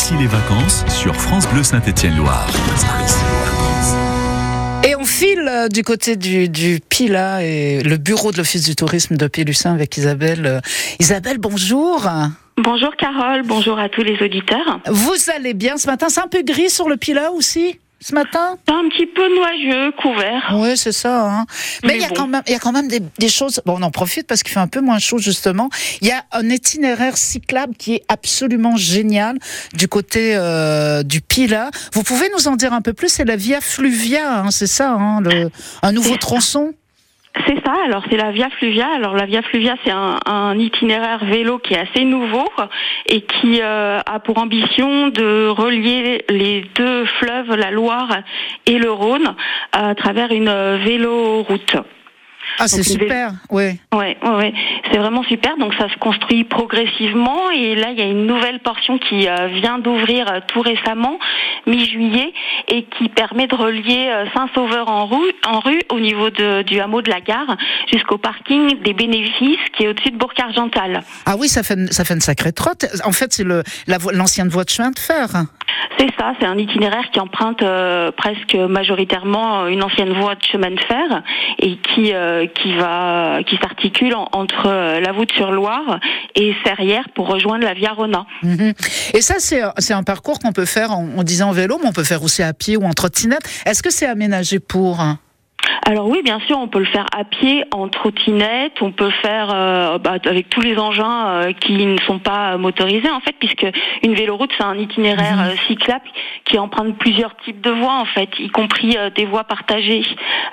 ici les vacances sur France Bleu Saint-Étienne-Loire. Et on file euh, du côté du, du Pila et le bureau de l'Office du tourisme de Pélussin avec Isabelle. Euh, Isabelle, bonjour. Bonjour Carole, bonjour à tous les auditeurs. Vous allez bien ce matin? C'est un peu gris sur le Pila aussi? Ce matin Un petit peu nuageux, couvert. Oui, c'est ça. Hein. Mais, il y a bon. quand même, il y a quand même des, des choses. Bon, on en profite parce qu'il fait un peu moins chaud justement. Il y a un itinéraire cyclable qui est absolument génial du côté euh, du Pila. Vous pouvez nous en dire un peu plus? C'est la Via Fluvia, hein, c'est ça, hein, le, un nouveau tronçon? C'est ça, alors c'est la Via Fluvia. Alors la Via Fluvia, c'est un, itinéraire vélo qui est assez nouveau et qui euh, a pour ambition de relier les deux fleuves, la Loire et le Rhône, à travers une euh, véloroute. Ah, c'est super. Ouais, ouais, ouais. c'est vraiment super. Donc ça se construit progressivement et là il y a une nouvelle portion qui euh, vient d'ouvrir euh, tout récemment, mi-juillet, et qui permet de relier euh, Saint-Sauveur en rue, en rue au niveau de- du hameau de la gare jusqu'au parking des bénéfices qui est au-dessus de Bourg-Argental. Ah oui, ça fait une, ça fait une sacrée trotte. En fait, c'est le la voie- l'ancienne voie de chemin de fer. C'est ça, c'est un itinéraire qui emprunte euh, presque majoritairement une ancienne voie de chemin de fer et qui euh, qui va qui s'articule en- entre euh, la Voûte-sur-Loire et Serrières pour rejoindre la Via Rona. Mhm. Et ça, c'est un parcours qu'on peut faire, en, en vélo, mais on peut faire aussi à pied ou en trottinette. Est-ce que c'est aménagé pour hein? Alors oui, bien sûr, on peut le faire à pied, en trottinette, on peut faire euh, bah, avec tous les engins euh, qui ne sont pas motorisés en fait, puisque une véloroute c'est un itinéraire Mhm. euh, cyclable qui emprunte plusieurs types de voies en fait, y compris des voies partagées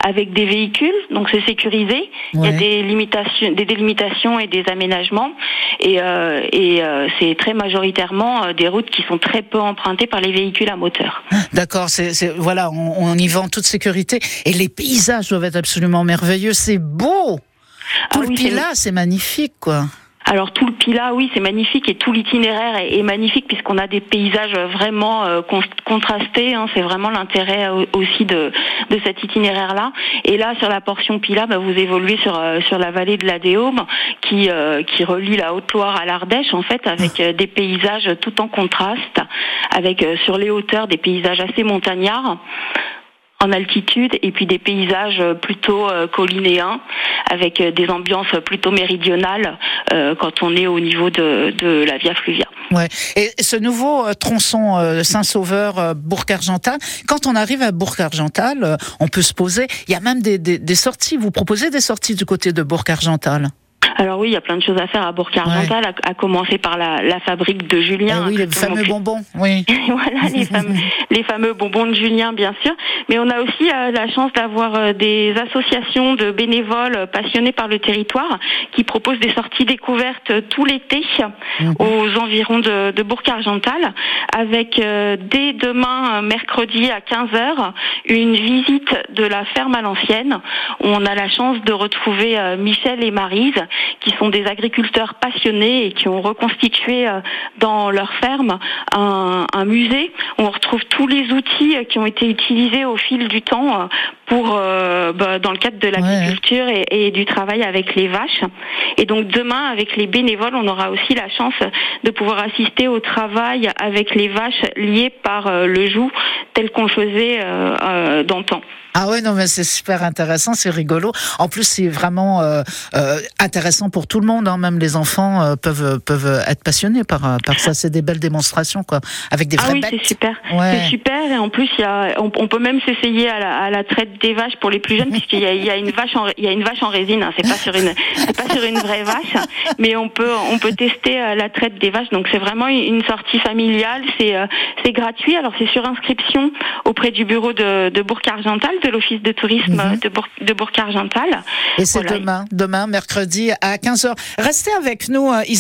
avec des véhicules, donc c'est sécurisé. Il y a des limitations, des délimitations et des aménagements, et, euh, et euh, c'est très majoritairement des routes qui sont très peu empruntées par les véhicules à moteur. D'accord, c'est c'est- voilà, on, on y va en toute sécurité. Et les paysages doivent être absolument merveilleux. C'est beau. Tout Ah le oui, c'est- Pila, c'est magnifique, quoi. Alors tout le Pila, oui, c'est magnifique et tout l'itinéraire est, est magnifique puisqu'on a des paysages vraiment euh, con- contrastés. hein. c'est vraiment l'intérêt euh, aussi de, de cet itinéraire-là. Et là, sur la portion Pila, bah, vous évoluez sur euh, sur la vallée de la Déaume qui qui relie la Haute-Loire à l'Ardèche en fait, avec des paysages tout en contraste, avec sur les hauteurs des paysages assez montagnards en altitude et puis des paysages euh, plutôt euh, collinéens avec euh, des ambiances plutôt méridionales euh, quand on est au niveau de, de la Via Fluvia. Ouais. Et ce nouveau tronçon euh, Saint-Sauveur euh, Bourg-Argental, quand on arrive à Bourg-Argental, on peut se poser. Il y a même des, des, des sorties. Vous proposez des sorties du côté de Bourg-Argental? Alors oui, il y a plein de choses à faire à Bourg-Argental, à, à commencer par la, la fabrique de Julien. Eh Oui, hein, les fameux bonbons. Oui. voilà les fameux, les fameux bonbons de Julien bien sûr, mais on a aussi euh, la chance d'avoir euh, des associations de bénévoles passionnés par le territoire qui proposent des sorties découvertes euh, tout l'été Mhm. aux environs de, de Bourg-Argental avec euh, dès demain mercredi à 15h une visite de la ferme à l'ancienne où on a la chance de retrouver Michel et Marise qui sont des agriculteurs passionnés et qui ont reconstitué euh, dans leur ferme un, un musée où on retrouve tous les outils euh, qui ont été utilisés au fil du temps euh, pour euh, bah, dans le cadre de l'agriculture et, et du travail avec les vaches. Et donc demain, avec les bénévoles, on aura aussi la chance de pouvoir assister au travail avec les vaches liées par euh, le joug tel qu'on faisait euh, euh, d'antan. Ah ouais, non, mais c'est super intéressant, c'est rigolo. En plus, c'est vraiment euh, euh, intéressant pour tout le monde. Hein. Même les enfants euh, peuvent peuvent être passionnés par par ça. C'est des belles démonstrations, quoi, avec des Ah vraies oui, c'est super. Ouais. C'est super et en plus il y a, on, on peut même s'essayer à la, à la traite des vaches pour les plus jeunes puisqu'il y a, y a une vache en, y a une vache en résine. Hein. C'est pas sur une, c'est pas sur une vraie vache, mais on peut, on peut tester la traite des vaches. Donc c'est vraiment une sortie familiale. C'est, c'est gratuit. Alors c'est sur inscription auprès du bureau de, de Bourg-Argental, de l'office de tourisme Mhm. de, Bourg, de Bourg-Argental. Et c'est Voilà. demain, demain, mercredi à 15h. Restez avec nous, euh, Isabelle.